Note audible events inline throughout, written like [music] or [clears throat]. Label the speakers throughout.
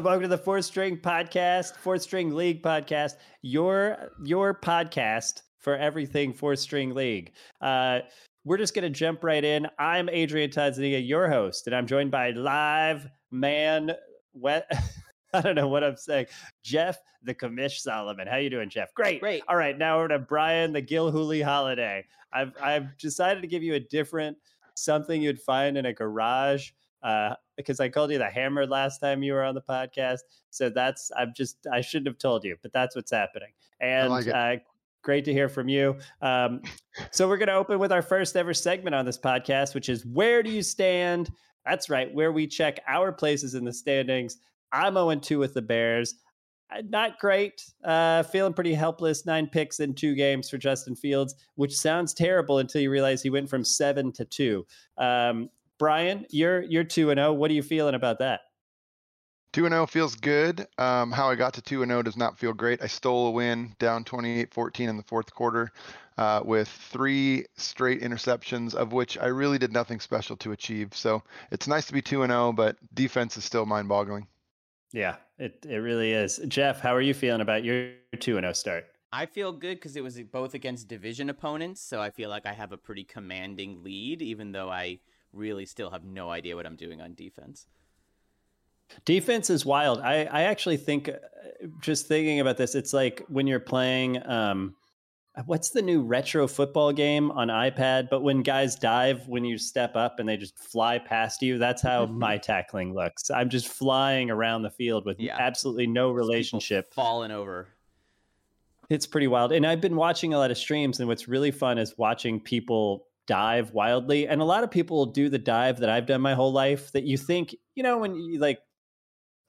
Speaker 1: and welcome to the Fourth String Podcast, Fourth String League Podcast, your your podcast for everything Fourth String League. Uh, we're just going to jump right in. I'm Adrian Tanzania, your host, and I'm joined by live man wet. [laughs] I don't know what I'm saying. Jeff, the commish Solomon. How you doing, Jeff? Great.
Speaker 2: Great.
Speaker 1: All right, now we're to Brian, the Gilhooly Holiday. I've I've decided to give you a different something you'd find in a garage uh, because I called you the hammer last time you were on the podcast. So that's I'm just I shouldn't have told you, but that's what's happening. And
Speaker 3: like
Speaker 1: uh, great to hear from you. Um, so we're going to open with our first ever segment on this podcast, which is where do you stand? That's right, where we check our places in the standings. I'm 0 2 with the Bears. Uh, Not great. Uh, feeling pretty helpless. Nine picks in two games for Justin Fields, which sounds terrible until you realize he went from seven to two. Um, Brian, you're you're two and zero. What are you feeling about that?
Speaker 3: Two and zero feels good. Um, how I got to two and zero does not feel great. I stole a win down 28-14 in the fourth quarter uh, with three straight interceptions, of which I really did nothing special to achieve. So it's nice to be two and zero, but defense is still mind-boggling.
Speaker 1: Yeah, it it really is. Jeff, how are you feeling about your two and zero start?
Speaker 2: I feel good because it was both against division opponents, so I feel like I have a pretty commanding lead, even though I really still have no idea what I'm doing on defense.
Speaker 1: Defense is wild. I, I actually think, uh, just thinking about this, it's like when you're playing, um, what's the new retro football game on iPad? But when guys dive, when you step up and they just fly past you, that's how my tackling looks. I'm just flying around the field with
Speaker 2: Yeah.
Speaker 1: absolutely no relationship.
Speaker 2: falling over.
Speaker 1: It's pretty wild. And I've been watching a lot of streams, and what's really fun is watching people dive wildly. And a lot of people will do the dive that I've done my whole life that you think, you know, when you like,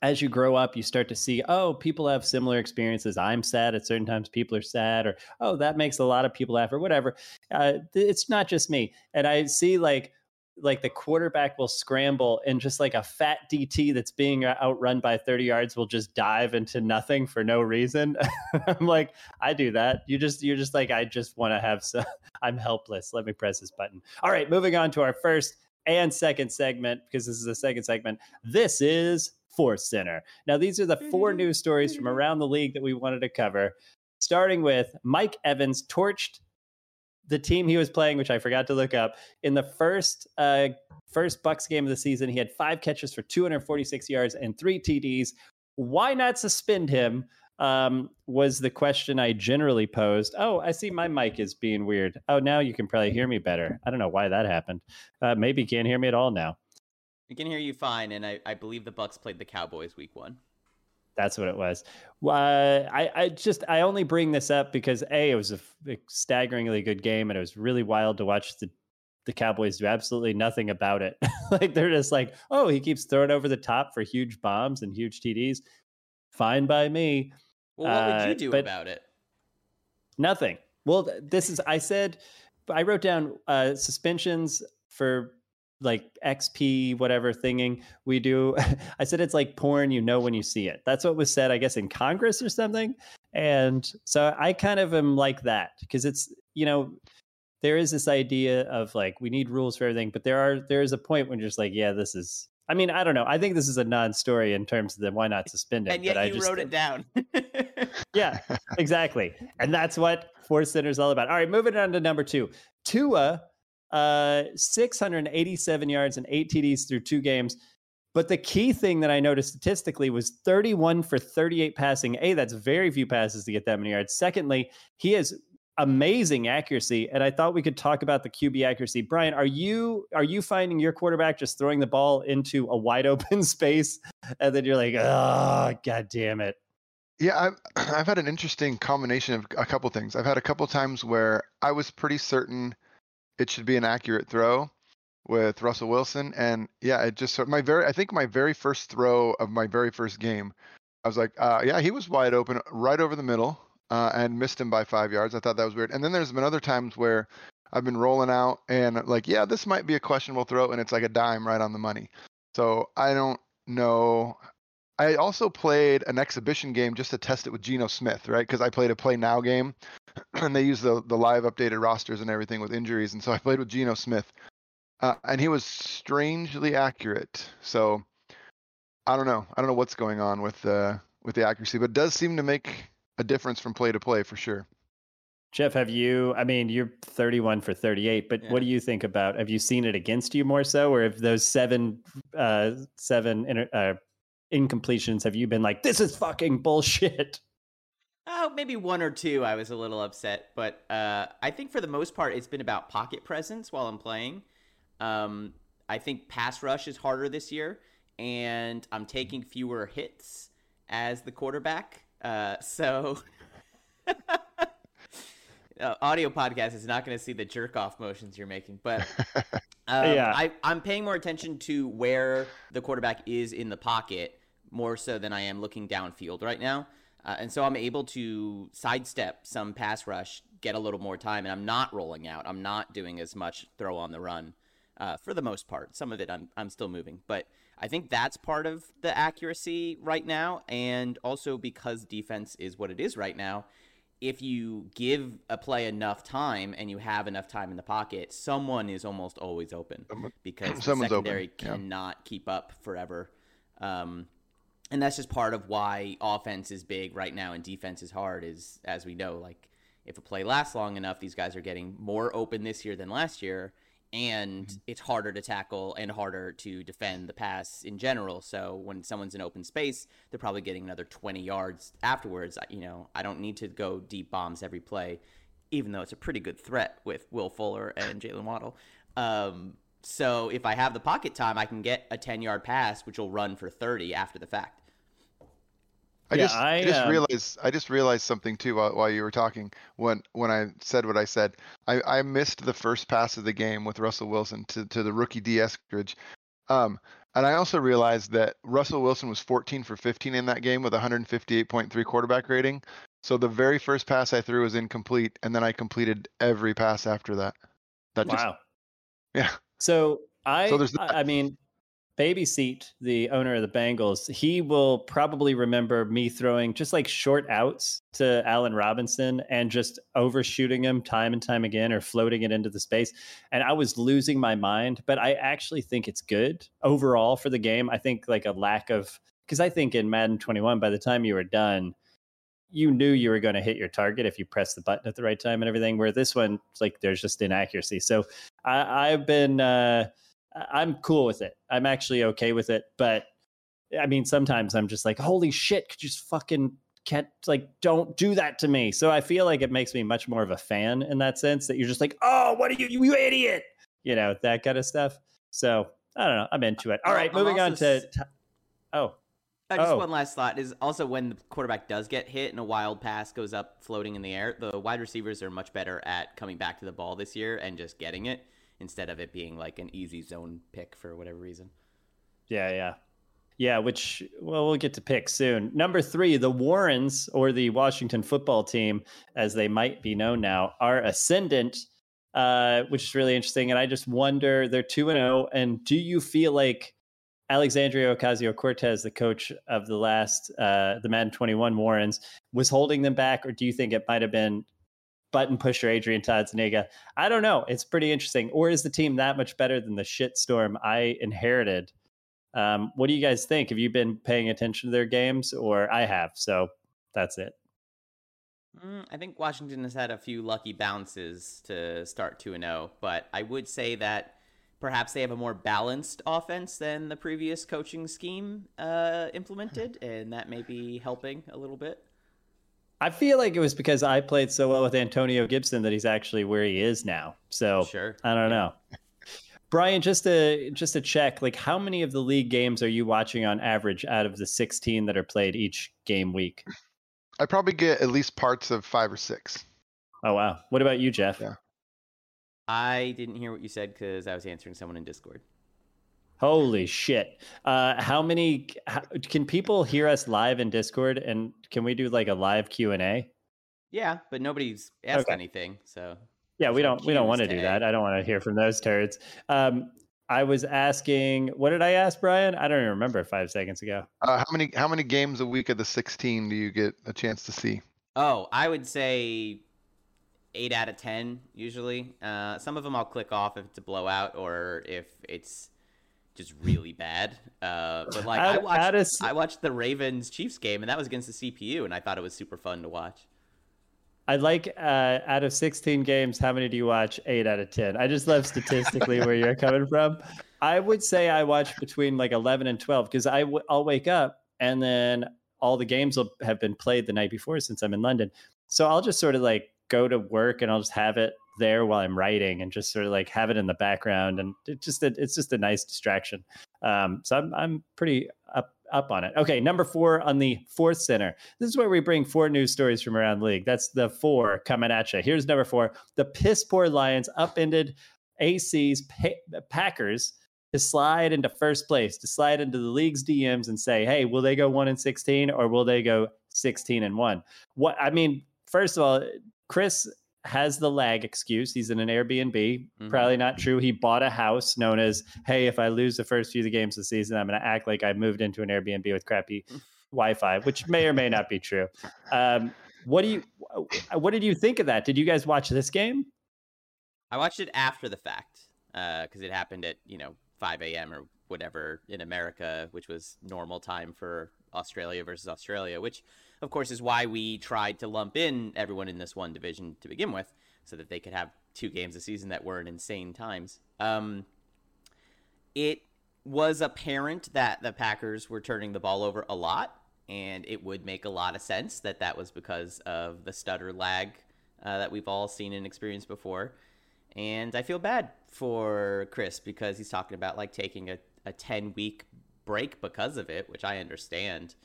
Speaker 1: as you grow up, you start to see, oh, people have similar experiences. I'm sad at certain times, people are sad, or oh, that makes a lot of people laugh, or whatever. Uh, it's not just me. And I see like, like the quarterback will scramble and just like a fat DT that's being uh, outrun by 30 yards will just dive into nothing for no reason. [laughs] I'm like, I do that. You just, you're just like, I just want to have some, [laughs] I'm helpless. Let me press this button. All right, moving on to our first and second segment, because this is the second segment. This is Force Center. Now, these are the four [laughs] news stories from around the league that we wanted to cover, starting with Mike Evans torched the team he was playing, which I forgot to look up in the first uh, first Bucks game of the season. He had five catches for 246 yards and three TDs. Why not suspend him? Um, was the question I generally posed. Oh, I see my mic is being weird. Oh, now you can probably hear me better. I don't know why that happened. Uh, maybe you can't hear me at all now.
Speaker 2: I can hear you fine, and I, I believe the Bucks played the Cowboys week one.
Speaker 1: That's what it was. Uh, I, I just I only bring this up because a it was a staggeringly good game and it was really wild to watch the the Cowboys do absolutely nothing about it. [laughs] like they're just like, oh, he keeps throwing over the top for huge bombs and huge TDs. Fine by me.
Speaker 2: Well, what would
Speaker 1: Uh,
Speaker 2: you do about it?
Speaker 1: Nothing. Well, this is I said I wrote down uh, suspensions for like XP whatever thinging we do. [laughs] I said it's like porn, you know when you see it. That's what was said, I guess, in Congress or something. And so I kind of am like that because it's you know there is this idea of like we need rules for everything, but there are there is a point when you're just like, yeah, this is. I mean, I don't know. I think this is a non-story in terms of the why not suspend it.
Speaker 2: and yet
Speaker 1: but I
Speaker 2: you
Speaker 1: just,
Speaker 2: wrote it down. [laughs]
Speaker 1: yeah, exactly. And that's what Force Center is all about. All right, moving on to number two. Tua, uh, 687 yards and eight TDs through two games. But the key thing that I noticed statistically was 31 for 38 passing. A, that's very few passes to get that many yards. Secondly, he has amazing accuracy. And I thought we could talk about the QB accuracy. Brian, are you are you finding your quarterback just throwing the ball into a wide [laughs] open space and then you're like, oh god damn it.
Speaker 3: Yeah, I've [clears throat] I've had an interesting combination of a couple things. I've had a couple times where I was pretty certain it should be an accurate throw with Russell Wilson, and yeah, it just my very I think my very first throw of my very first game, I was like, uh, yeah, he was wide open right over the middle, uh, and missed him by five yards. I thought that was weird. And then there's been other times where I've been rolling out and like, yeah, this might be a questionable throw, and it's like a dime right on the money. So I don't know. I also played an exhibition game just to test it with Geno Smith, right? Because I played a play now game, [clears throat] and they use the the live updated rosters and everything with injuries, and so I played with Geno Smith, uh, and he was strangely accurate. So I don't know. I don't know what's going on with the with the accuracy, but it does seem to make a difference from play to play for sure.
Speaker 1: Jeff, have you? I mean, you're 31 for 38, but
Speaker 2: Yeah.
Speaker 1: what do you think about? Have you seen it against you more so, or if those seven, uh, seven inter, uh, incompletions, have you been like, this is fucking bullshit?
Speaker 2: Oh, maybe one or two. I was a little upset, but uh, I think for the most part, it's been about pocket presence while I'm playing. Um, I think pass rush is harder this year, and I'm taking fewer hits as the quarterback. Uh, [laughs] so, uh, audio podcast is not going to see the jerk off motions you're making, but [laughs] um,
Speaker 1: Yeah.
Speaker 2: I, I'm paying more attention to where the quarterback is in the pocket more so than I am looking downfield right now. Uh, and so I'm able to sidestep some pass rush, get a little more time, and I'm not rolling out. I'm not doing as much throw on the run uh, for the most part. Some of it I'm, I'm still moving. But I think that's part of the accuracy right now. And also because defense is what it is right now, if you give a play enough time and you have enough time in the pocket, someone is almost always open because [clears throat] the
Speaker 3: someone's open,
Speaker 2: secondary
Speaker 3: yeah.
Speaker 2: cannot keep up forever. Um, and that's just part of why offense is big right now and defense is hard. Is as we know, like if a play lasts long enough, these guys are getting more open this year than last year, and
Speaker 3: Mm-hmm.
Speaker 2: it's harder to tackle and harder to defend the pass in general. So when someone's in open space, they're probably getting another 20 yards afterwards. You know, I don't need to go deep bombs every play, even though it's a pretty good threat with Will Fuller and Jaylen Waddle. Um, so if I have the pocket time, I can get a 10 yard pass, which will run for 30 after the fact.
Speaker 3: I
Speaker 1: Yeah,
Speaker 3: just, I,
Speaker 1: I,
Speaker 3: just
Speaker 1: um,
Speaker 3: realized, I just realized something too while, while you were talking. When when I said what I said, I, I missed the first pass of the game with Russell Wilson to, to the rookie D. Eskridge. Um, and I also realized that Russell Wilson was 14 for 15 in that game with 158.3 quarterback rating. So the very first pass I threw was incomplete, and then I completed every pass after that. That just,
Speaker 1: Wow.
Speaker 3: yeah.
Speaker 1: So I,
Speaker 3: So there's.
Speaker 1: I I mean, Baby Seat, the owner of the Bengals, he will probably remember me throwing just like short outs to Allen Robinson and just overshooting him time and time again or floating it into the space. And I was losing my mind, but I actually think it's good overall for the game. I think like a lack of, because I think in Madden 21, by the time you were done, you knew you were going to hit your target if you pressed the button at the right time and everything. Where this one, like, there's just inaccuracy. So I, I've been, uh, I'm cool with it. I'm actually okay with it. But I mean, sometimes I'm just like, holy shit, could you just fucking can't like don't do that to me. So I feel like it makes me much more of a fan in that sense that you're just like, oh, what are you, you idiot? You know, that kind of stuff. So I don't know. I'm into it. All right,
Speaker 2: I'm
Speaker 1: moving on to. t- oh,
Speaker 2: Uh, just
Speaker 1: Oh.
Speaker 2: one last thought is also when the quarterback does get hit and a wild pass goes up floating in the air, the wide receivers are much better at coming back to the ball this year and just getting it instead of it being like an easy zone pick for whatever reason.
Speaker 1: Yeah, yeah. Yeah, which, well, we'll get to pick soon. Number three, the Warrens, or the Washington football team, as they might be known now, are ascendant, uh, which is really interesting. And I just wonder, they're 2 and 0. And do you feel like Alexandria Ocasio Cortez, the coach of the last, uh, the Madden 21 Warrens, was holding them back? Or do you think it might have been button pusher Adrian Todd I don't know. It's pretty interesting. Or is the team that much better than the shitstorm I inherited? Um, what do you guys think? Have you been paying attention to their games, or I have? So that's it.
Speaker 2: Mm, I think Washington has had a few lucky bounces to start 2 and 0, but I would say that perhaps they have a more balanced offense than the previous coaching scheme uh, implemented, and that may be helping a little bit.
Speaker 1: I feel like it was because I played so well with Antonio Gibson that he's actually where he is now. So
Speaker 2: Sure.
Speaker 1: I don't know. Brian, just to just to check, like how many of the league games are you watching on average out of the 16 that are played each game week?
Speaker 3: I probably get at least parts of five or six.
Speaker 1: Oh wow. What about you, Jeff?
Speaker 3: Yeah.
Speaker 2: I didn't hear what you said because I was answering someone in Discord.
Speaker 1: Holy shit. Uh, how many how, can people hear us live in Discord and can we do like a live Q&A?
Speaker 2: Yeah, but nobody's asked
Speaker 1: Okay.
Speaker 2: anything, so
Speaker 1: Yeah, we don't we don't want to do that. I don't want to hear from those turds. Um, I was asking, what did I ask, Brian? I don't even remember five seconds ago.
Speaker 3: Uh, how many how many games a week of the 16 do you get a chance to see?
Speaker 2: Oh, I would say eight out of ten usually. Uh, some of them I'll click off if it's a blowout or if it's just really bad. Uh, but like I watched,
Speaker 1: of,
Speaker 2: I watched the Ravens Chiefs game, and that was against the CPU, and I thought it was super fun to watch.
Speaker 1: I like uh, out of 16 games, how many do you watch? Eight out of 10. I just love statistically where you're coming from. I would say I watch between like 11 and 12 because I w- I'll wake up and then all the games will have been played the night before since I'm in London. So I'll just sort of like go to work and I'll just have it there while I'm writing and just sort of like have it in the background and it just it's just a nice distraction. Um, so I'm I'm pretty up up on it. Okay, number four on the fourth center. This is where we bring four news stories from around the league. That's the four coming at you. Here's number four: the piss poor Lions upended AC's Packers to slide into first place, to slide into the league's DMs and say, "Hey, will they go one and sixteen or will they go sixteen and one?" What I mean, first of all, Chris has the lag excuse. He's in an Airbnb. Mm-hmm. Probably not true. He bought a house known as, hey, if I lose the first few of the games of the season, I'm going to act like I moved into an Airbnb with crappy mm. [laughs] Wi-Fi, which may or may not be true. Um, what do you, what did you think of that? Did you guys watch this game?
Speaker 2: I watched it after the fact because uh, it happened at you know 5 a.m. or whatever in America, which was normal time for Australia versus Australia, which of course, is why we tried to lump in everyone in this one division to begin with, so that they could have two games a season that were in insane times. Um, it was apparent that the Packers were turning the ball over a lot, and it would make a lot of sense that that was because of the stutter lag uh, that we've all seen and experienced before. And I feel bad for Chris because he's talking about like taking a, a 10 week break because of it, which I understand.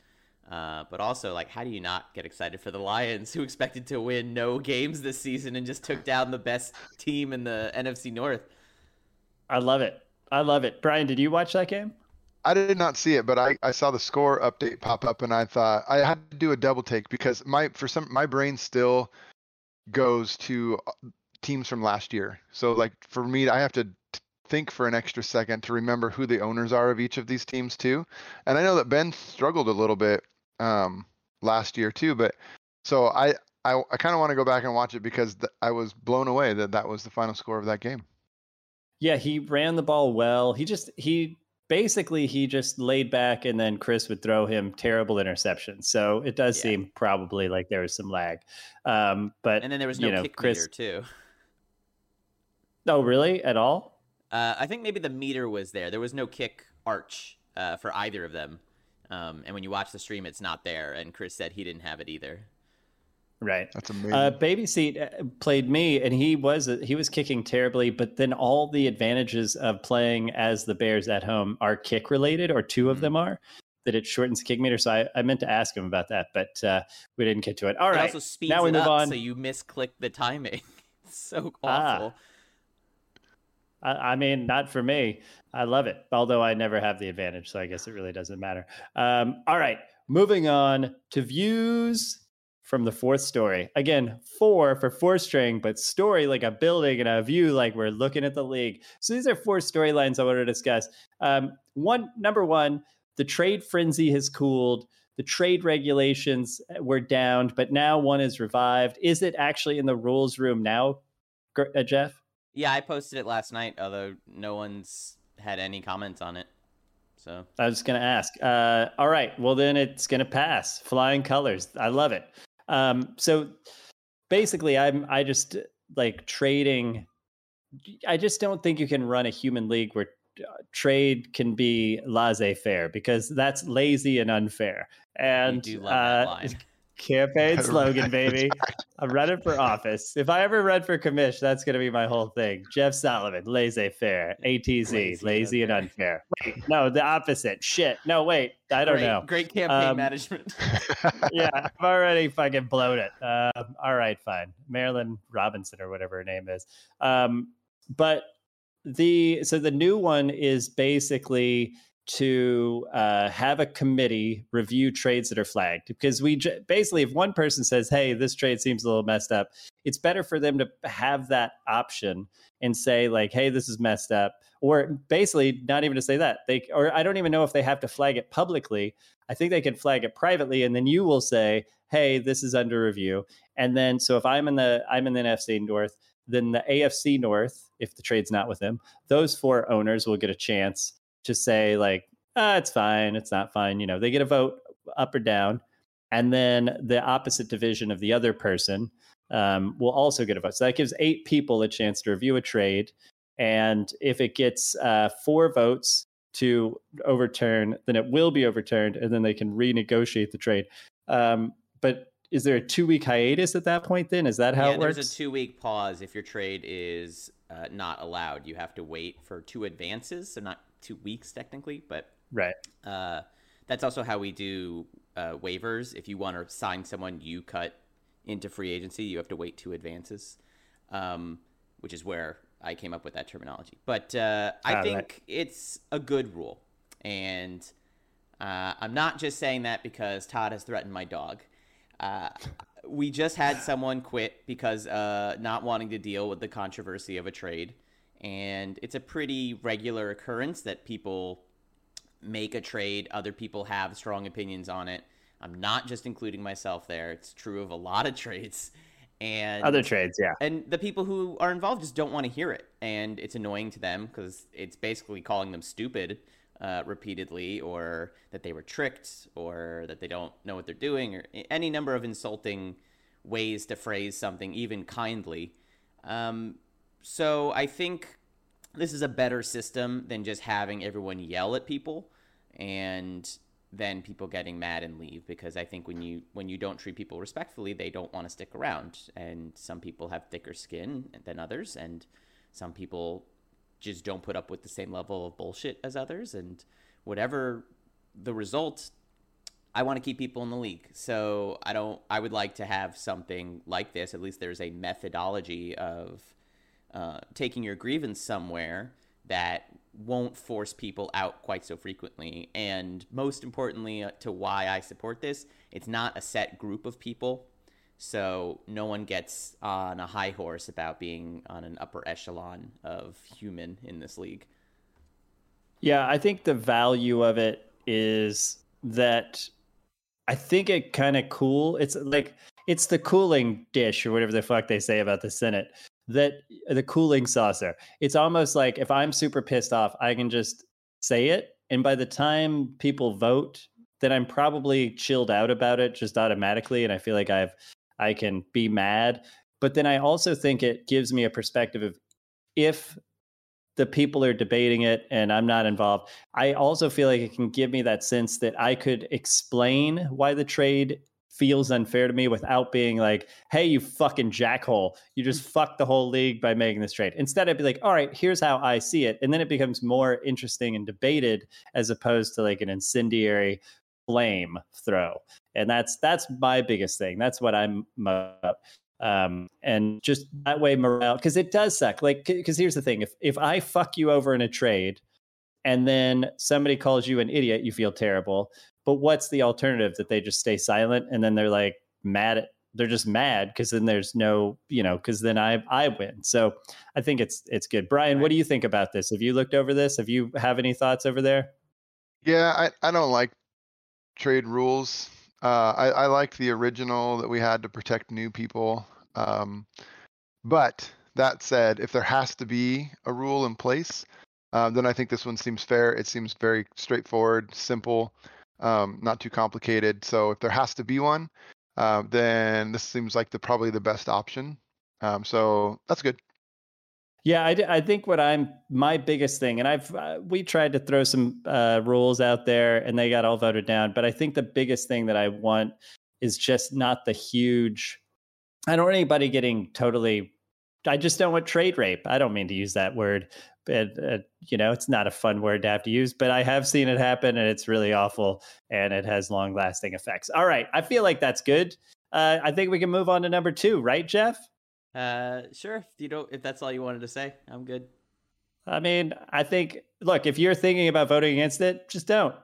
Speaker 2: Uh, but also, like, how do you not get excited for the Lions, who expected to win no games this season and just took down the best team in the NFC North?
Speaker 1: I love it. I love it. Brian, did you watch that game?
Speaker 3: I did not see it, but I, I saw the score update pop up, and I thought I had to do a double take because my for some my brain still goes to uh, teams from last year. So like for me, I have to think for an extra second to remember who the owners are of each of these teams too. And I know that Ben struggled a little bit um, last year too. But so I I, I kind of want to go back and watch it because th- I was blown away that that was the final score of that game.
Speaker 1: Yeah, he ran the ball well. He just he basically he just laid back and then Chris would throw him terrible interceptions. So it does yeah. seem probably like there was some lag. Um, but
Speaker 2: and then there was no you know, kick Chris, too.
Speaker 1: Oh, really? At all?
Speaker 2: Uh, I think maybe the meter was there. There was no kick arch uh, for either of them. Um, and when you watch the stream, it's not there. And Chris said he didn't have it either.
Speaker 1: Right.
Speaker 3: That's amazing.
Speaker 1: Uh, Baby Seat uh, played me, and he was he was kicking terribly. But then all the advantages of playing as the Bears at home are kick related, or 2 of mm-hmm. them are. That it shortens the kick meter. So I, I meant to ask him about that, but uh, we didn't get to it. All
Speaker 2: it
Speaker 1: right.
Speaker 2: Also speeds now we move on. So you misclick the timing. [laughs] so ah. awful. Ah.
Speaker 1: I, mean, not for me. I love it, although I never have the advantage, so I guess it really doesn't matter. Um, all right, moving on to views from the fourth story. Again, four for four string, but story like a building and a view like we're looking at the league. So these are four storylines I want to discuss. Um, one, number one, the trade frenzy has cooled. The trade regulations were downed, but now one is revived. Is it actually in the rules room now, uh, Jeff?
Speaker 2: Yeah, I posted it last night, although no one's had any comments on it. So
Speaker 1: I was going to ask. Uh, all right, well then it's going to pass. Flying colors. I love it. Um, so basically, I'm I just like trading. I just don't think you can run a human league where uh, trade can be laissez-faire because that's lazy and unfair. And you do love uh, [laughs] Campaign [laughs] slogan, [laughs] baby. I'm running for office. If I ever run for commish, that's going to be my whole thing. Jeff Sullivan, laissez faire. ATZ, lazy, lazy and unfair. Wait, no, the opposite. Shit. No, wait. I don't
Speaker 2: great,
Speaker 1: know.
Speaker 2: Great campaign um, management. [laughs]
Speaker 1: yeah, I've already fucking blown it. Um, all right, fine. Marilyn Robinson or whatever her name is. Um, but the so the new one is basically to uh, have a committee review trades that are flagged because we j- basically if one person says hey this trade seems a little messed up it's better for them to have that option and say like hey this is messed up or basically not even to say that they or i don't even know if they have to flag it publicly i think they can flag it privately and then you will say hey this is under review and then so if i'm in the i'm in the nfc north then the afc north if the trade's not with them those four owners will get a chance just say like, ah, it's fine, it's not fine. You know, they get a vote up or down, and then the opposite division of the other person um, will also get a vote. So that gives eight people a chance to review a trade, and if it gets uh, four votes to overturn, then it will be overturned, and then they can renegotiate the trade. Um, but is there a two week hiatus at that point? Then is that how
Speaker 2: yeah,
Speaker 1: it works?
Speaker 2: There's a two week pause if your trade is uh, not allowed. You have to wait for two advances, so not two weeks technically, but
Speaker 1: right.
Speaker 2: Uh, that's also how we do uh, waivers. If you want to sign someone you cut into free agency, you have to wait two advances, um, which is where I came up with that terminology. But uh, I think right. it's a good rule, and uh, I'm not just saying that because Todd has threatened my dog. Uh, we just had someone quit because uh, not wanting to deal with the controversy of a trade, and it's a pretty regular occurrence that people make a trade. Other people have strong opinions on it. I'm not just including myself there. It's true of a lot of [laughs] trades and
Speaker 1: other trades yeah
Speaker 2: and the people who are involved just don't want to hear it and it's annoying to them because it's basically calling them stupid uh, repeatedly or that they were tricked or that they don't know what they're doing or any number of insulting ways to phrase something even kindly um, so i think this is a better system than just having everyone yell at people and then people getting mad and leave because I think when you when you don't treat people respectfully, they don't want to stick around. And some people have thicker skin than others, and some people just don't put up with the same level of bullshit as others. And whatever the result, I want to keep people in the league. So I don't. I would like to have something like this. At least there's a methodology of uh, taking your grievance somewhere that won't force people out quite so frequently. And most importantly, uh, to why I support this, it's not a set group of people. So no one gets on a high horse about being on an upper echelon of human in this league.
Speaker 1: Yeah, I think the value of it is that I think it kind of cool. It's like it's the cooling dish or whatever the fuck they say about the Senate that uh, the cooling saucer. It's almost like if I'm super pissed off, I can just say it. And by the time people vote, then I'm probably chilled out about it just automatically. And I feel like I've, I can be mad. But then I also think it gives me a perspective of if the people are debating it and I'm not involved, I also feel like it can give me that sense that I could explain why the trade feels unfair to me without being like, hey, you fucking jackhole. You just mm. fucked the whole league by making this trade. Instead, I'd be like, all right, here's how I see it. And then it becomes more interesting and debated as opposed to like an incendiary flame throw. And that's that's my biggest thing. That's what I'm up. Um, and just that way morale because it does suck. Like because here's the thing: if if I fuck you over in a trade, and then somebody calls you an idiot, you feel terrible. But what's the alternative that they just stay silent and then they're like mad at they're just mad because then there's no you know because then I I win. So I think it's it's good. Brian, what do you think about this? Have you looked over this? Have you have any thoughts over there?
Speaker 3: Yeah, I I don't like trade rules. Uh, I I like the original that we had to protect new people. Um, but that said, if there has to be a rule in place, uh, then I think this one seems fair. It seems very straightforward, simple um, not too complicated. So if there has to be one, uh, then this seems like the probably the best option. Um, so that's good.
Speaker 1: Yeah, I, I think what I'm my biggest thing, and I've uh, we tried to throw some uh, rules out there, and they got all voted down. But I think the biggest thing that I want is just not the huge. I don't want anybody getting totally. I just don't want trade rape. I don't mean to use that word, it, it, you know, it's not a fun word to have to use, but I have seen it happen and it's really awful and it has long lasting effects. All right. I feel like that's good. Uh, I think we can move on to number two, right, Jeff?
Speaker 2: Uh, sure. If you don't, if that's all you wanted to say, I'm good.
Speaker 1: I mean, I think, look, if you're thinking about voting against it, just don't.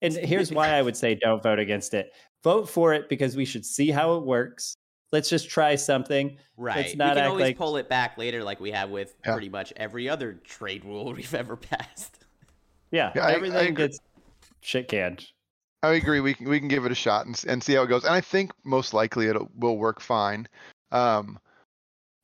Speaker 1: And here's why I would say don't vote against it. Vote for it because we should see how it works let's just try something.
Speaker 2: Right. Let's not we can always like... pull it back later, like we have with yeah. pretty much every other trade rule [laughs] we've ever passed.
Speaker 1: Yeah, yeah everything I, I gets shit canned.
Speaker 3: I agree. We can we can give it a shot and and see how it goes. And I think most likely it will work fine. Um,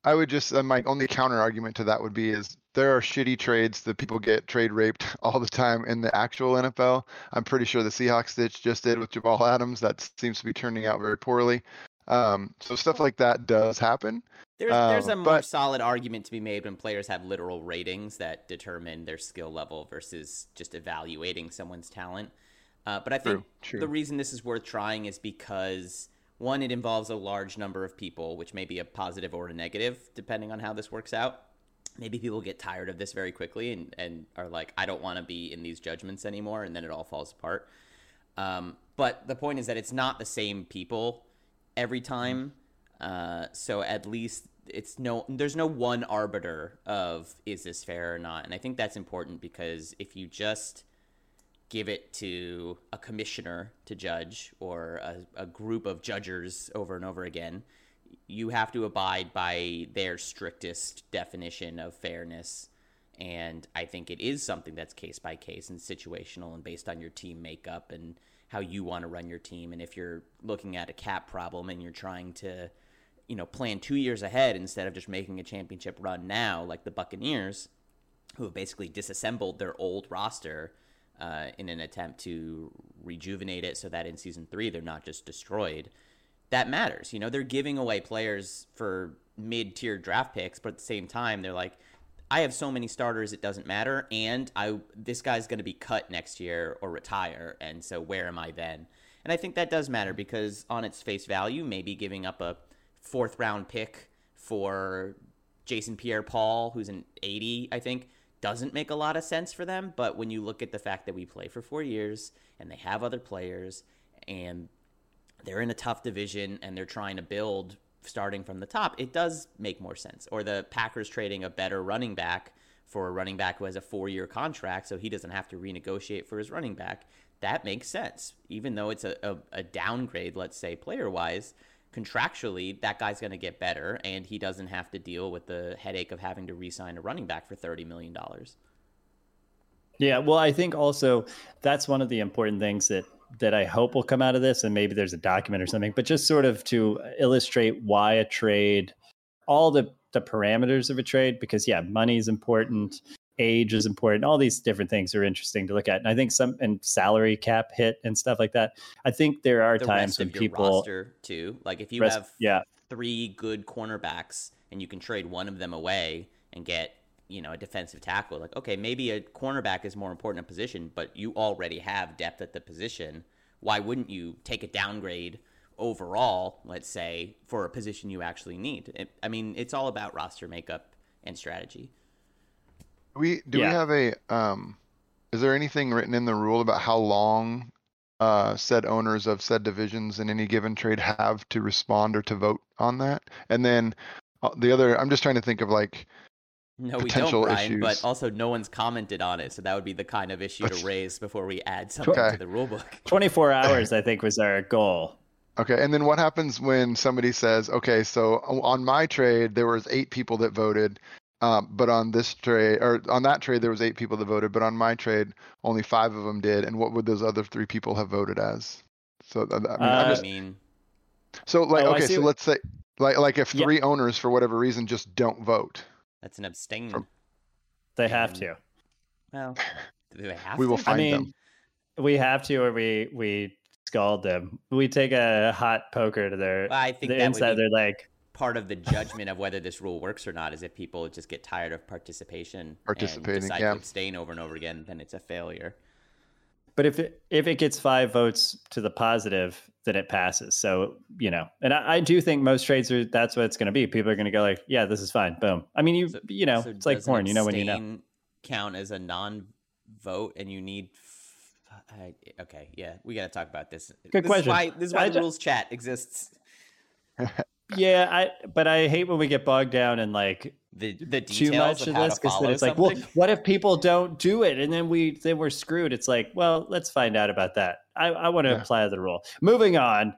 Speaker 3: I would just uh, my only counter argument to that would be is there are shitty trades that people get trade raped [laughs] all the time in the actual NFL. I'm pretty sure the Seahawks stitch just did with Jamal Adams. That seems to be turning out very poorly. Um, so stuff like that does happen.
Speaker 2: There's, there's a
Speaker 3: Um,
Speaker 2: more
Speaker 3: but-
Speaker 2: solid argument to be made when players have literal ratings that determine their skill level versus just evaluating someone's talent. Uh, but I think
Speaker 3: True, true.
Speaker 2: the reason this is worth trying is because one, it involves a large number of people, which may be a positive or a negative, depending on how this works out. Maybe people get tired of this very quickly and, and are like, I don't want to be in these judgments anymore, and then it all falls apart. Um, but the point is that it's not the same people every time. Uh, so at least it's no there's no one arbiter of is this fair or not. And I think that's important because if you just give it to a commissioner to judge or a, a group of judges over and over again, you have to abide by their strictest definition of fairness. And I think it is something that's case by case and situational and based on your team makeup and how you want to run your team. And if you're looking at a cap problem and you're trying to, you know, plan two years ahead instead of just making a championship run now, like the Buccaneers, who have basically disassembled their old roster uh, in an attempt to rejuvenate it so that in season three they're not just destroyed. That matters. You know, they're giving away players for mid tier draft picks, but at the same time, they're like, I have so many starters it doesn't matter, and I this guy's going to be cut next year or retire, and so where am I then? And I think that does matter because on its face value, maybe giving up a fourth round pick for Jason Pierre-Paul, who's an 80, I think, doesn't make a lot of sense for them. But when you look at the fact that we play for four years and they have other players and they're in a tough division and they're trying to build starting from the top, it does make more sense. Or the Packers trading a better running back for a running back who has a four year contract so he doesn't have to renegotiate for his running back. That makes sense. Even though it's a, a, a downgrade, let's say, player wise, contractually, that guy's going to get better and he doesn't have to deal with the headache of having to re sign a running back for $30 million.
Speaker 1: Yeah, well, I think also that's one of the important things that that I hope will come out of this, and maybe there's a document or something, but just sort of to illustrate why a trade, all the the parameters of a trade, because yeah, money is important, age is important, all these different things are interesting to look at, and I think some and salary cap hit and stuff like that. I think there are
Speaker 2: The
Speaker 1: times when people,
Speaker 2: roster, too. Like if you
Speaker 1: rest-
Speaker 2: have
Speaker 1: yeah,
Speaker 2: three good cornerbacks and you can trade one of them away and get you know a defensive tackle like okay maybe a cornerback is more important a position but you already have depth at the position. Why wouldn't you take a downgrade overall let's say for a position you actually need? It, i mean it's all about roster makeup and strategy.
Speaker 3: We do we have a um is there anything written in the rule about how long uh said owners of said divisions in any given trade have to respond or to vote on that? And then uh, the other I'm just trying to think of like
Speaker 2: no we don't
Speaker 3: Potential
Speaker 2: brian but also no one's commented on it so that would be the kind of issue to raise before we add something
Speaker 3: Okay.
Speaker 2: to the rule book [laughs]
Speaker 1: 24 hours I think was our goal.
Speaker 3: Okay, and then what happens when somebody says, "Okay, so on my trade there was eight people that voted, um, but on this trade or on that trade there was eight people that voted, but on my trade only five of them did." And what would those other three people have voted as? So I mean,
Speaker 1: Uh,
Speaker 3: just
Speaker 2: i mean
Speaker 3: so like
Speaker 1: Oh,
Speaker 3: okay, so
Speaker 1: what-
Speaker 3: let's say like like if
Speaker 1: Yeah.
Speaker 3: three owners for whatever reason just don't vote,
Speaker 2: that's an abstain
Speaker 3: From-
Speaker 1: They have
Speaker 2: And-
Speaker 1: to.
Speaker 2: well [laughs] do they have
Speaker 3: we will find
Speaker 1: I mean,
Speaker 3: them.
Speaker 1: we have to, or we we scald them. We take a hot poker to their
Speaker 2: Well, I think
Speaker 1: the
Speaker 2: that
Speaker 1: inside
Speaker 2: would
Speaker 1: of
Speaker 2: be
Speaker 1: their leg.
Speaker 2: part of the judgment of whether this rule works or not is if people just get tired of participation
Speaker 3: Participating,
Speaker 2: and decide
Speaker 3: yeah.
Speaker 2: to abstain over and over again, then it's a failure.
Speaker 1: But if it if it gets five votes to the positive, then it passes. So you know, and I, I do think most trades are that's what it's going to be. People are going to go like, yeah, this is fine. Boom. I mean, you
Speaker 2: So-
Speaker 1: you know,
Speaker 2: So
Speaker 1: it's like porn. You know when you know.
Speaker 2: Count as a non-vote, and you need. f- I, okay, yeah, we got to talk about this.
Speaker 1: Good
Speaker 2: this
Speaker 1: question.
Speaker 2: Is why, this is why
Speaker 1: I
Speaker 2: the
Speaker 1: ju-
Speaker 2: rules chat exists. [laughs]
Speaker 1: Yeah, I but I hate when we get bogged down in like
Speaker 2: The the
Speaker 1: too
Speaker 2: details
Speaker 1: much
Speaker 2: of
Speaker 1: of this because then
Speaker 2: follow
Speaker 1: it's like,
Speaker 2: something.
Speaker 1: well, what if people don't do it and then we then we're screwed? It's like, well, let's find out about that. I, I want to
Speaker 3: Yeah.
Speaker 1: apply the rule. Moving on.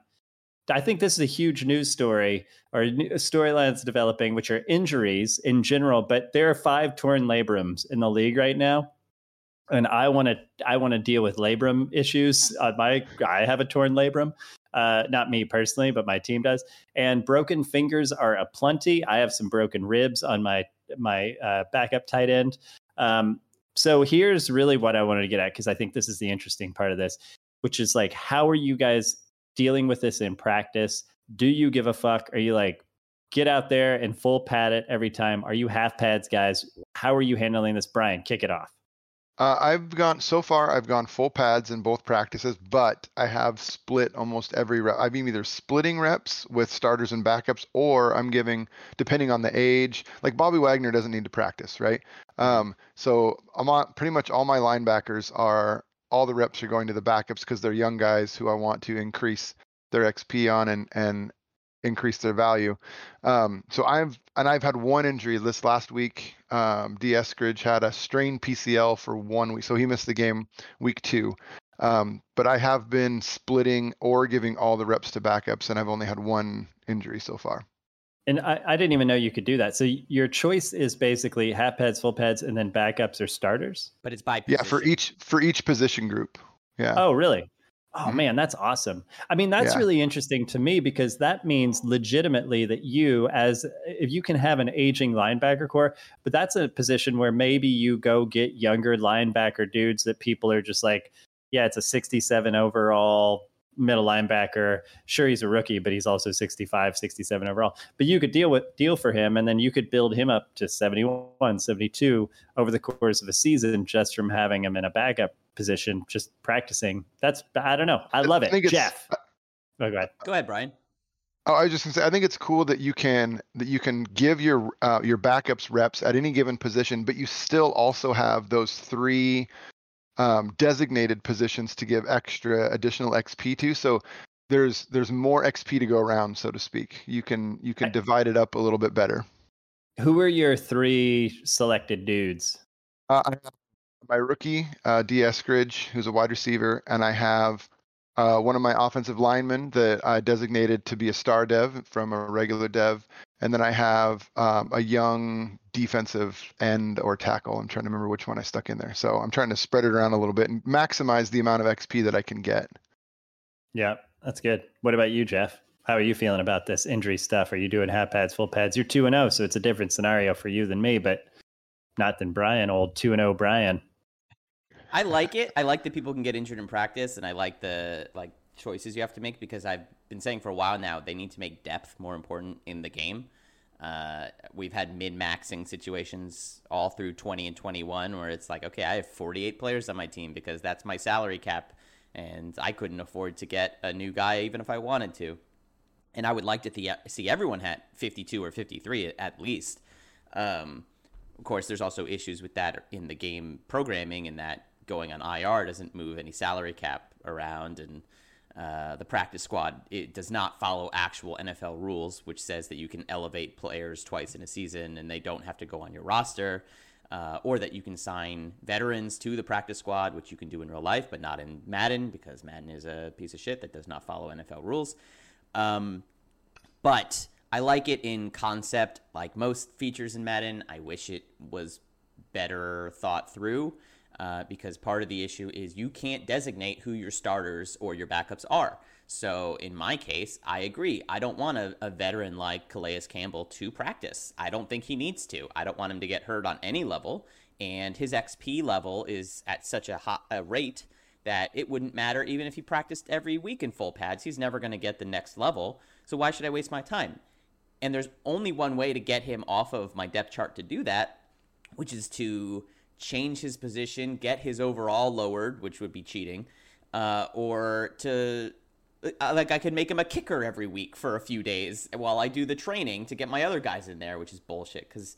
Speaker 1: I think this is a huge news story or new- storylines developing, which are injuries in general. But there are five torn labrums in the league right now, and I want to I want to deal with labrum issues. Uh, my I have a torn labrum, uh, not me personally, but my team does. And broken fingers are a plenty. I have some broken ribs on my my uh, backup tight end. Um, so here's really what I wanted to get at because I think this is the interesting part of this, which is like, how are you guys dealing with this in practice? Do you give a fuck? Are you like, get out there and full pad it every time? Are you half pads, guys? How are you handling this, Brian? Kick it off.
Speaker 3: Uh, I've gone so far. I've gone full pads in both practices, but I have split almost every rep. I've been either splitting reps with starters and backups, or I'm giving, depending on the age. Like Bobby Wagner doesn't need to practice, right? Um, so I'm on, pretty much all my linebackers are all the reps are going to the backups because they're young guys who I want to increase their XP on and and increase their value. Um, so I've and I've had one injury this last week. Um, D. Eskridge had a strained PCL for one week, so he missed the game week two. Um, but I have been splitting or giving all the reps to backups, and I've only had one injury so far.
Speaker 1: And I, I didn't even know you could do that. So your choice is basically half pads, full pads, and then backups or starters.
Speaker 2: But it's by position.
Speaker 3: yeah for each for each position group. Yeah.
Speaker 1: Oh, really? Oh mm-hmm. man, that's awesome. I mean, that's yeah. really interesting to me because that means legitimately that you, as if you can have an aging linebacker core, but that's a position where maybe you go get younger linebacker dudes that people are just like, yeah, it's a 67 overall middle linebacker. Sure, he's a rookie, but he's also 65, 67 overall. But you could deal with deal for him, and then you could build him up to 71, 72 over the course of a season just from having him in a backup position, just practicing. That's I don't know. I love it, I Jeff. Oh, go ahead.
Speaker 2: Go ahead, Brian.
Speaker 3: Oh, I was just gonna say, I think it's cool that you can that you can give your uh, your backups reps at any given position, but you still also have those three um, designated positions to give extra additional XP to. So there's there's more XP to go around, so to speak. You can you can divide it up a little bit better.
Speaker 1: Who are your three selected dudes?
Speaker 3: Uh, I have my rookie, uh, D. Eskridge, who's a wide receiver, and I have uh, one of my offensive linemen that I designated to be a star dev from a regular dev, and then I have um, a young defensive end or tackle. I'm trying to remember which one I stuck in there. So I'm trying to spread it around a little bit and maximize the amount of XP that I can get.
Speaker 1: Yeah, that's good. What about you, Jeff? How are you feeling about this injury stuff? Are you doing half pads, full pads? You're two and zero, oh, so it's a different scenario for you than me, but not than Brian, old two and zero oh Brian.
Speaker 2: I like it. I like that people can get injured in practice, and I like the like choices you have to make because I've been saying for a while now they need to make depth more important in the game. Uh, we've had min maxing situations all through 20 and 21 where it's like, okay, I have 48 players on my team because that's my salary cap, and I couldn't afford to get a new guy even if I wanted to. And I would like to th- see everyone at 52 or 53 at least. Um, of course, there's also issues with that in the game programming, and that going on IR doesn't move any salary cap around, and uh, the practice squad it does not follow actual NFL rules, which says that you can elevate players twice in a season and they don't have to go on your roster, uh, or that you can sign veterans to the practice squad, which you can do in real life, but not in Madden because Madden is a piece of shit that does not follow NFL rules. Um, but I like it in concept, like most features in Madden. I wish it was better thought through uh, because part of the issue is you can't designate who your starters or your backups are. So in my case, I agree. I don't want a, a, veteran like Calais Campbell to practice. I don't think he needs to. I don't want him to get hurt on any level. And his XP level is at such a, hot, a rate that it wouldn't matter even if he practiced every week in full pads. He's never going to get the next level. So why should I waste my time? And there's only one way to get him off of my depth chart to do that, which is to change his position, get his overall lowered, which would be cheating, uh, or to uh, like I could make him a kicker every week for a few days while I do the training to get my other guys in there, which is bullshit because.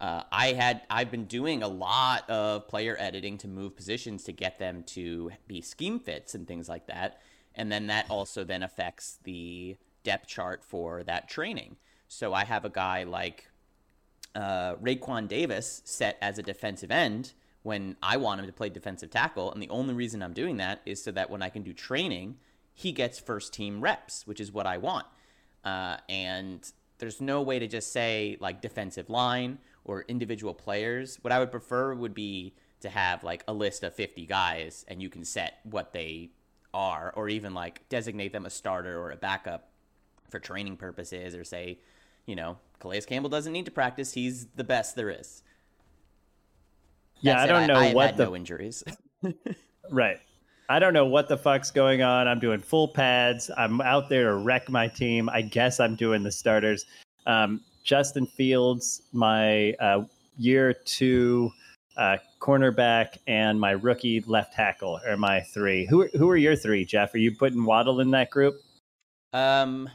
Speaker 2: Uh, I had I've been doing a lot of player editing to move positions to get them to be scheme fits and things like that, and then that also then affects the depth chart for that training. So I have a guy like uh, Raekwon Davis set as a defensive end when I want him to play defensive tackle. And the only reason I'm doing that is so that when I can do training, he gets first team reps, which is what I want. Uh, and there's no way to just say like defensive line or individual players. What I would prefer would be to have like a list of 50 guys and you can set what they are or even like designate them a starter or a backup for training purposes or say you know, Calais Campbell doesn't need to practice. He's the best there is.
Speaker 1: Yeah,
Speaker 2: That
Speaker 1: I don't know
Speaker 2: I have
Speaker 1: what the
Speaker 2: no injuries. [laughs]
Speaker 1: Right. I don't know what the fuck's going on. I'm doing full pads. I'm out there to wreck my team. I guess I'm doing the starters. Um, Justin Fields, my uh, year two uh, cornerback, and my rookie left tackle are my three. Who who are your three, Jeff? Are you putting Waddle in that group?
Speaker 2: Um,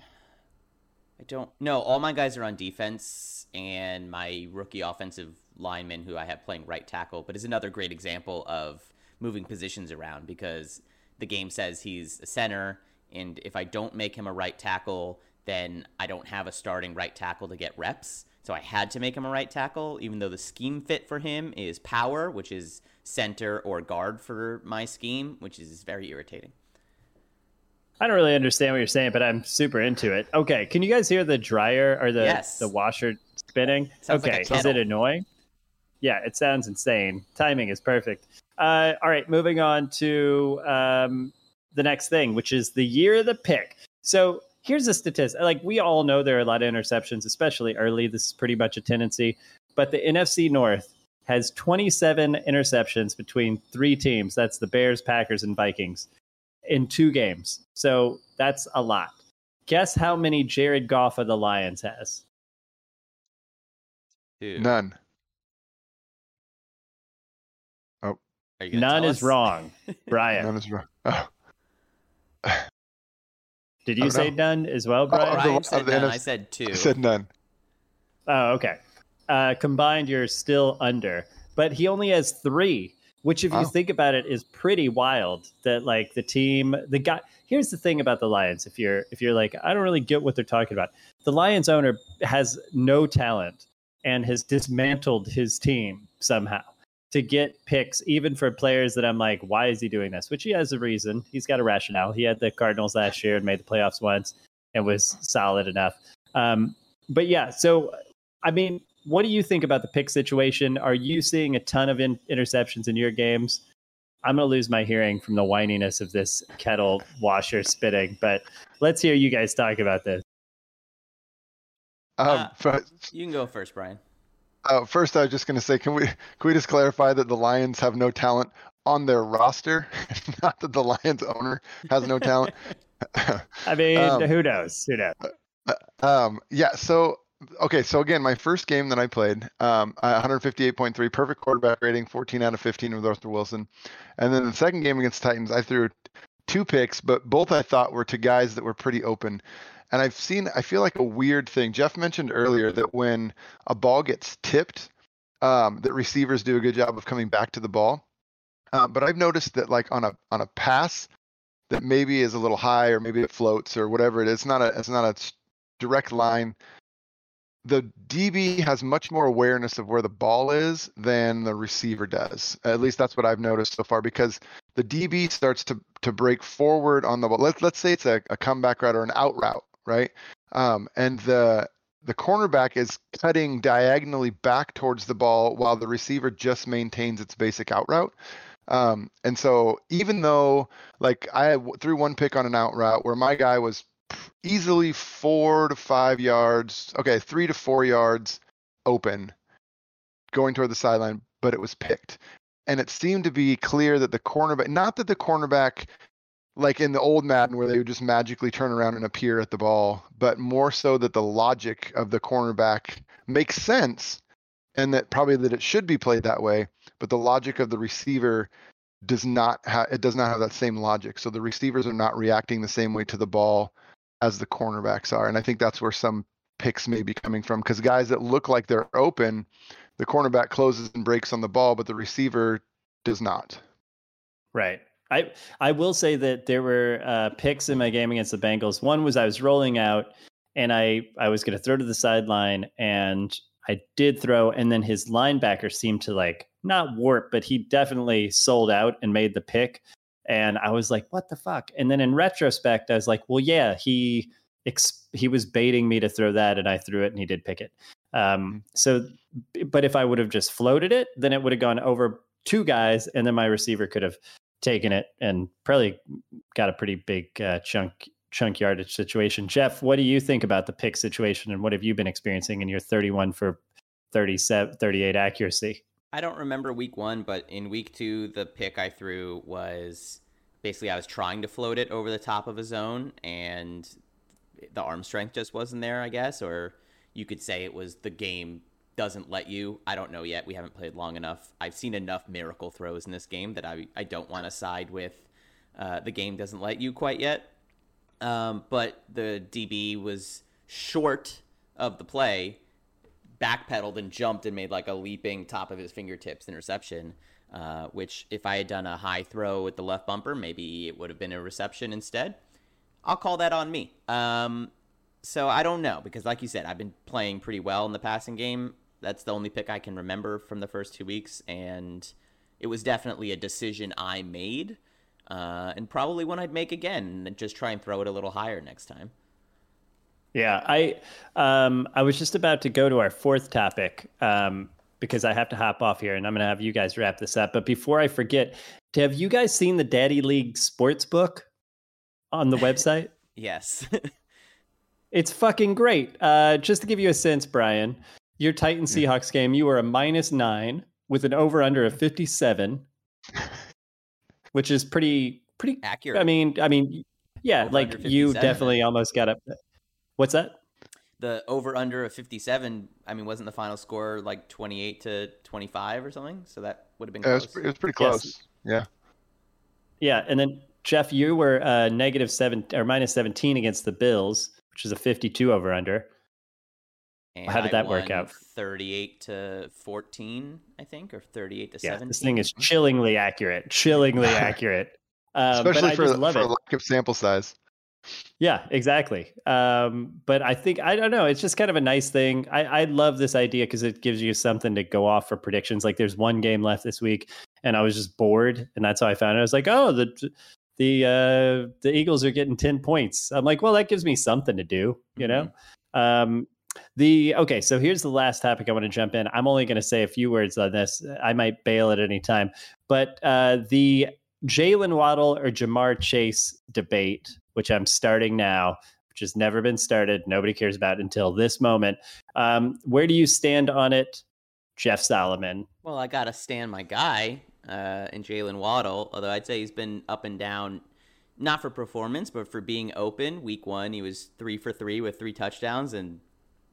Speaker 2: I don't. know. all my guys are on defense, and my rookie offensive lineman, who I have playing right tackle, but is another great example of moving positions around because the game says he's a center, and if I don't make him a right tackle, then I don't have a starting right tackle to get reps. So I had to make him a right tackle, even though the scheme fit for him is power, which is center or guard for my scheme, which is very irritating.
Speaker 1: I don't really understand what you're saying, but I'm super into it. Okay, can you guys hear the dryer or the
Speaker 2: Yes.
Speaker 1: the washer spinning?
Speaker 2: Sounds like
Speaker 1: okay, is it annoying? Yeah, it sounds insane. Timing is perfect. Uh, all right, moving on to um, the next thing, which is the year of the pick. So here's a statistic. Like we all know there are a lot of interceptions, especially early. This is pretty much a tendency. But the NFC North has 27 interceptions between three teams. That's the Bears, Packers, and Vikings in two games. So that's a lot. Guess how many Jared Goff of the Lions has?
Speaker 2: Two.
Speaker 3: None.
Speaker 2: Are
Speaker 1: None is wrong. [laughs] Brian,
Speaker 3: None is wrong. Oh.
Speaker 1: did you say
Speaker 3: know.
Speaker 1: none as well,
Speaker 3: Oh,
Speaker 1: Brian?
Speaker 3: of the-
Speaker 2: Brian said
Speaker 3: the
Speaker 2: none. I said two.
Speaker 3: I said none.
Speaker 1: Oh, okay. Uh, combined, you're still under, but he only has three, which, if you think about it, is pretty wild. That like the team, the guy. Here's the thing about the Lions. If you're if you're like, I don't really get what they're talking about. The Lions owner has no talent and has dismantled his team somehow to get picks, even for players that I'm like, why is he doing this? Which he has a reason. He's got a rationale. He had the Cardinals last year and made the playoffs once and was solid enough. Um, but yeah, so I mean, what do you think about the pick situation? Are you seeing a ton of in- interceptions in your games? I'm going to lose my hearing from the whininess of this kettle washer spitting, but let's hear you guys talk about this.
Speaker 3: Um,
Speaker 2: Uh,
Speaker 3: fir-
Speaker 2: You can go first, Brian.
Speaker 3: uh, first, I was just going to say, can we can we just clarify that the Lions have no talent on their roster, [laughs] not that the Lions owner has no talent. [laughs]
Speaker 1: I mean, [laughs]
Speaker 3: Um,
Speaker 1: who knows? Who knows?
Speaker 3: Um, yeah. So, okay. So again, my first game that I played, um, uh, 158.3, perfect quarterback rating, 14 out of 15 with Arthur Wilson. And then the second game against Titans, I threw two picks, but both I thought were to guys that were pretty open. And I've seen, I feel like a weird thing. Jeff mentioned earlier that when a ball gets tipped, um, that receivers do a good job of coming back to the ball. Uh, but I've noticed that like on a on a pass that maybe is a little high or maybe it floats or whatever it is, it's not a it's not a direct line. The DB has much more awareness of where the ball is than the receiver does. At least that's what I've noticed so far because the DB starts to to break forward on the ball. Let's let's say it's a, a comeback route or an out route, right? Um, and the the cornerback is cutting diagonally back towards the ball while the receiver just maintains its basic out route. Um, and so even though like I threw one pick on an out route where my guy was easily four to five yards, okay, three to four yards open going toward the sideline, but it was picked. And it seemed to be clear that the cornerback, not that the cornerback, like in the old Madden where they would just magically turn around and appear at the ball, but more so that the logic of the cornerback makes sense and that probably that it should be played that way, but the logic of the receiver does not have it does not have that same logic. So the receivers are not reacting the same way to the ball as the cornerbacks are. And I think that's where some picks may be coming from because guys that look like they're open, the cornerback closes and breaks on the ball, but the receiver does not.
Speaker 1: Right. I I will say that there were uh, picks in my game against the Bengals. One was I was rolling out and I I was going to throw to the sideline and I did throw and then his linebacker seemed to like not warp but he definitely sold out and made the pick and I was like what the fuck and then in retrospect I was like well yeah he ex- he was baiting me to throw that and I threw it and he did pick it um so but if I would have just floated it then it would have gone over two guys and then my receiver could have taken it and probably got a pretty big uh, chunk chunk yardage situation. Jeff, what do you think about the pick situation and what have you been experiencing in your 31 for 37, 38 accuracy?
Speaker 2: I don't remember week one, but in week two, the pick I threw was basically I was trying to float it over the top of a zone and the arm strength just wasn't there, I guess, or you could say it was the game doesn't let you. I don't know yet. We haven't played long enough. I've seen enough miracle throws in this game that I I don't want to side with uh, the game doesn't let you quite yet. Um, but the DB was short of the play, backpedaled and jumped and made like a leaping top of his fingertips interception. Uh, which if I had done a high throw with the left bumper, maybe it would have been a reception instead. I'll call that on me. Um, so I don't know because, like you said, I've been playing pretty well in the passing game. That's the only pick I can remember from the first two weeks, and it was definitely a decision I made, uh, and probably one I'd make again, and just try and throw it a little higher next time.
Speaker 1: Yeah, I um, I was just about to go to our fourth topic um, because I have to hop off here, and I'm going to have you guys wrap this up. But before I forget, have you guys seen the Daddy League Sports Book on the website? [laughs]
Speaker 2: yes. [laughs]
Speaker 1: it's fucking great. Uh, just to give you a sense, Brian, your Titan Seahawks game, you were a minus nine with an over under of 57, [laughs] which is pretty pretty
Speaker 2: accurate.
Speaker 1: I mean, I mean, yeah, over like you definitely almost got up. What's that?
Speaker 2: the over under of 57 i mean wasn't the final score like 28 to 25 or something? So that would have been close.
Speaker 3: it, was, it was pretty close. Yes. yeah.
Speaker 1: Yeah and then jeff you were uh, negative 7 or minus 17 against the bills which is a 52 over under
Speaker 2: and
Speaker 1: how did
Speaker 2: I
Speaker 1: that work out?
Speaker 2: 38 to 14 i think or 38 to
Speaker 1: yeah,
Speaker 2: 17
Speaker 1: this thing is chillingly accurate chillingly [laughs] accurate.
Speaker 3: Um, especially for, for a lack of sample size
Speaker 1: yeah, exactly. Um, but I think I don't know. It's just kind of a nice thing. I, I love this idea because it gives you something to go off for predictions. Like there's one game left this week, and I was just bored, and that's how I found it. I was like, oh, the the uh, the Eagles are getting ten points. I'm like, well, that gives me something to do, you know. Mm-hmm. Um, the okay, so here's the last topic I want to jump in. I'm only going to say a few words on this. I might bail at any time, but uh, the Jaylen Waddle or Ja'Marr Chase debate which I'm starting now, which has never been started. Nobody cares about until this moment. Um, where do you stand on it, Jeff Solomon?
Speaker 2: Well, I got to stand my guy uh, in Jaylen Waddle, although I'd say he's been up and down, not for performance, but for being open. Week one, he was three for three with three touchdowns and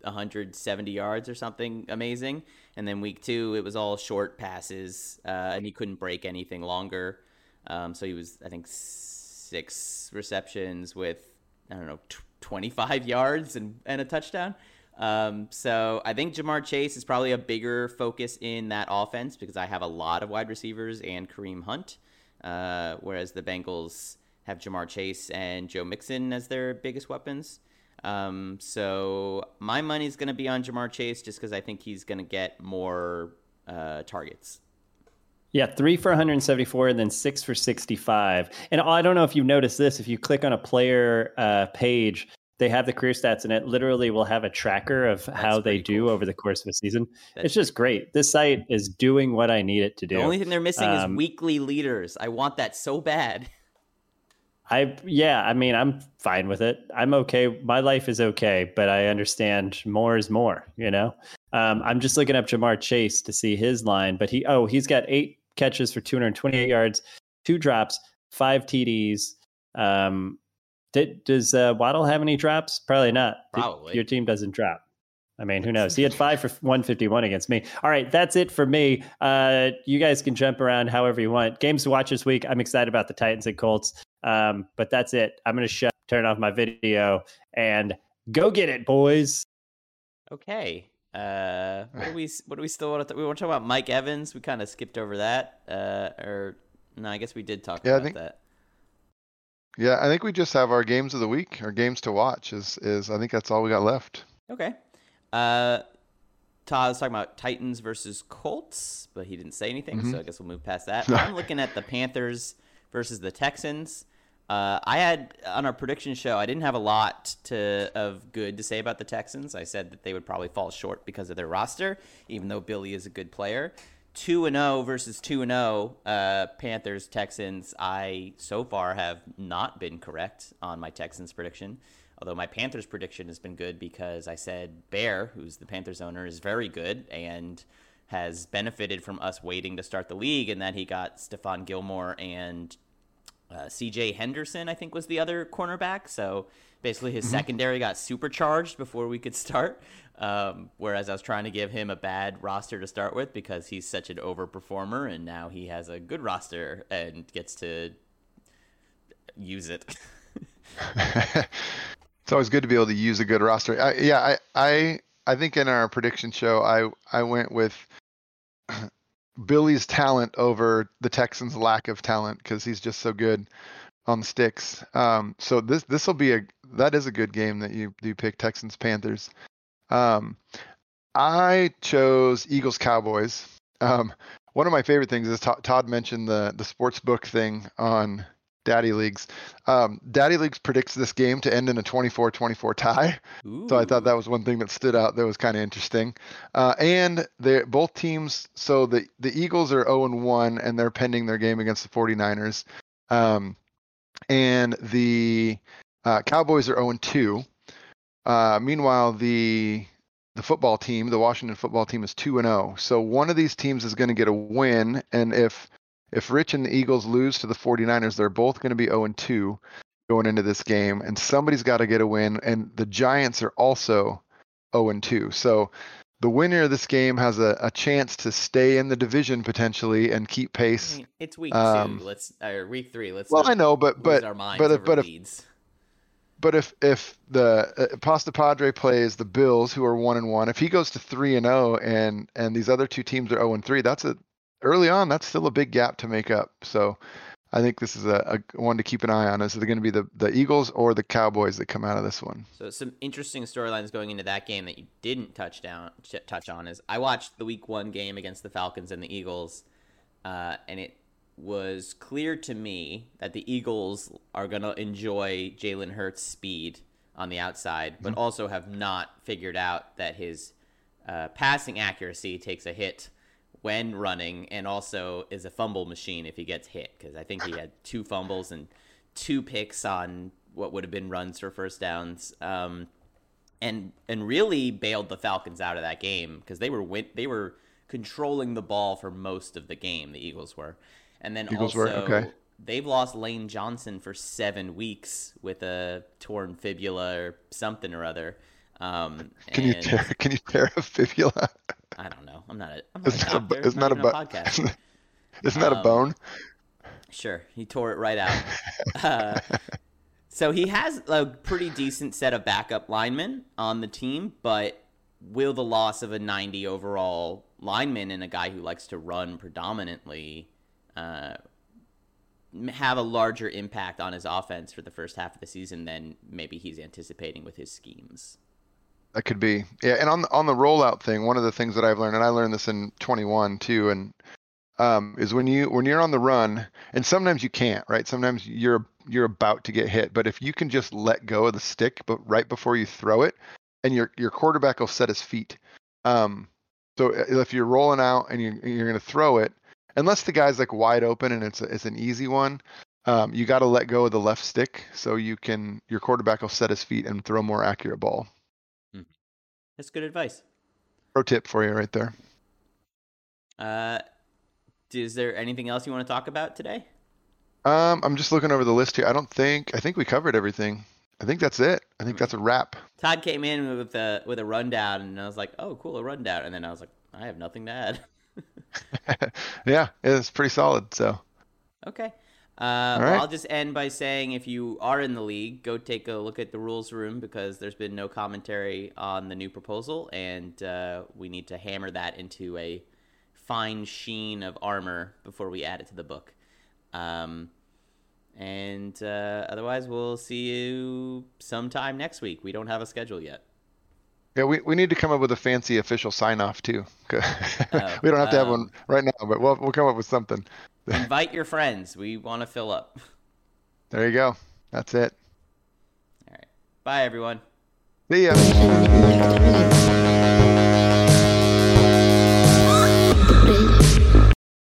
Speaker 2: 170 yards or something amazing. And then week two, it was all short passes, uh, and he couldn't break anything longer. Um, so he was, I think, six receptions with I don't know t- 25 [laughs] yards and, and a touchdown. Um, so I think Ja'Marr Chase is probably a bigger focus in that offense because I have a lot of wide receivers and Kareem Hunt, uh, whereas the Bengals have Ja'Marr Chase and Joe Mixon as their biggest weapons. Um, so my money's going to be on Ja'Marr Chase just because I think he's going to get more uh, targets.
Speaker 1: Yeah, three for 174 and then six for 65. And I don't know if you've noticed this. If you click on a player uh, page, they have the career stats and it literally will have a tracker of That's how they do cool. over the course of a season. That's it's just great. This site is doing what I need it to do.
Speaker 2: The only thing they're missing um, is weekly leaders. I want that so bad. [laughs]
Speaker 1: I yeah, I mean, I'm fine with it. I'm okay. My life is okay, but I understand more is more, you know. Um, I'm just looking up Ja'Marr Chase to see his line, but he oh, he's got 8 catches for 228 yards, two drops, five TDs. Um, did, does uh, Waddle have any drops? Probably not.
Speaker 2: Probably.
Speaker 1: Your team doesn't drop. I mean, who knows? He had [laughs] five for 151 against me. All right, that's it for me. Uh, you guys can jump around however you want. Games to watch this week. I'm excited about the Titans and Colts. Um, but that's it. I'm going to shut, turn off my video and go get it, boys.
Speaker 2: Okay. Uh, what do we what do we still want to we want to talk about Mike Evans? We kind of skipped over that. Uh, or no, I guess we did talk
Speaker 3: yeah,
Speaker 2: about
Speaker 3: think,
Speaker 2: that.
Speaker 3: Yeah, I think we just have our games of the week, our games to watch. Is is I think that's all we got left.
Speaker 2: Okay. Uh, Todd was talking about Titans versus Colts, but he didn't say anything, mm-hmm. so I guess we'll move past that. [laughs] I'm looking at the Panthers versus the Texans. Uh, I had on our prediction show, I didn't have a lot to of good to say about the Texans. I said that they would probably fall short because of their roster, even though Billy is a good player. two and zero versus two and zero. Uh, Panthers Texans. I so far have not been correct on my Texans prediction. Although my Panthers prediction has been good because I said Bear, who's the Panthers owner, is very good and has benefited from us waiting to start the league, and that he got Stephon Gilmore and uh, C.J. Henderson, I think, was the other cornerback. So basically, his mm-hmm. secondary got supercharged before we could start. Um, whereas I was trying to give him a bad roster to start with because he's such an overperformer, and now he has a good roster and gets to use it. [laughs] [laughs]
Speaker 3: it's always good to be able to use a good roster. I, yeah, I, I, I think in our prediction show, I, I went with Billy's talent over the Texans' lack of talent because he's just so good on the sticks. Um, so this this will be a that is a good game that you you pick Texans Panthers. Um, I chose Eagles Cowboys. Um, one of my favorite things is Todd mentioned the the sports book thing on Daddy Leagues. Um, Daddy Leagues predicts this game to end in a 24-24 tie. Ooh. So I thought that was one thing that stood out that was kind of interesting. Uh, and both teams. So the the Eagles are 0 1 and they're pending their game against the 49ers. Um, and the uh, Cowboys are 0 2. Uh, meanwhile, the the football team, the Washington football team, is 2 and 0. So one of these teams is going to get a win, and if if Rich and the Eagles lose to the 49ers, they're both going to be 0 and 2 going into this game, and somebody's got to get a win. And the Giants are also 0 and 2. So the winner of this game has a, a chance to stay in the division potentially and keep pace. I
Speaker 2: mean, it's week um, two. Let's or week three. Let's.
Speaker 3: Well, I know, but but but but if but if if the uh, Pasta Padre plays the Bills, who are one and one, if he goes to three and zero, oh and and these other two teams are zero and three, that's a early on. That's still a big gap to make up. So I think this is a, a one to keep an eye on. Is it going to be the the Eagles or the Cowboys that come out of this one?
Speaker 2: So some interesting storylines going into that game that you didn't touch down touch on is I watched the Week One game against the Falcons and the Eagles, uh, and it was clear to me that the Eagles are going to enjoy Jalen Hurts' speed on the outside, but mm-hmm. also have not figured out that his uh, passing accuracy takes a hit when running and also is a fumble machine if he gets hit because I think he had two fumbles and two picks on what would have been runs for first downs. Um, and and really bailed the Falcons out of that game because they were win- they were controlling the ball for most of the game. The Eagles were, and then Eagles also were, okay. they've lost Lane Johnson for seven weeks with a torn fibula or something or other. Um,
Speaker 3: can you tear, [laughs] can you tear a fibula?
Speaker 2: I don't know. I'm not a. I'm not isn't a. That a, isn't that a, bo- podcast. [laughs]
Speaker 3: isn't that um, a bone?
Speaker 2: Sure, he tore it right out. uh, [laughs] so he has a pretty decent set of backup linemen on the team, but will the loss of a 90 overall lineman and a guy who likes to run predominantly uh, have a larger impact on his offense for the first half of the season than maybe he's anticipating with his schemes?
Speaker 3: That could be, yeah. And on the, on the rollout thing, one of the things that I've learned, and I learned this in 21 too, and um, is when you when you're on the run, and sometimes you can't, right? Sometimes you're you're about to get hit, but if you can just let go of the stick, but right before you throw it, and your your quarterback will set his feet. Um, so uh, if you're rolling out and you're you're going to throw it, unless the guy's like wide open and it's a, it's an easy one, um, you got to let go of the left stick so you can your quarterback will set his feet and throw more accurate ball.
Speaker 2: That's good advice.
Speaker 3: Pro tip for you right there.
Speaker 2: Uh, is there anything else you want to talk about today?
Speaker 3: Um, I'm just looking over the list here. I don't think I think we covered everything. I think that's it. I think that's a wrap.
Speaker 2: Todd came in with a with a rundown, and I was like, "Oh, cool, a rundown." And then I was like, "I have nothing to add." [laughs] [laughs]
Speaker 3: yeah, it's pretty solid. So.
Speaker 2: Okay. Uh, well, I'll just end by saying if you are in the league, go take a look at the rules room because there's been no commentary on the new proposal, and uh, we need to hammer that into a fine sheen of armor before we add it to the book. Um, and uh, otherwise, we'll see you sometime next week. We don't have a schedule yet.
Speaker 3: Yeah, we, we need to come up with a fancy official sign off too. [laughs] oh, we don't have to have um, one right now, but we'll we'll come up with something.
Speaker 2: Invite your friends. We want to fill up.
Speaker 3: There you go. That's it.
Speaker 2: All right. Bye, everyone.
Speaker 3: See ya.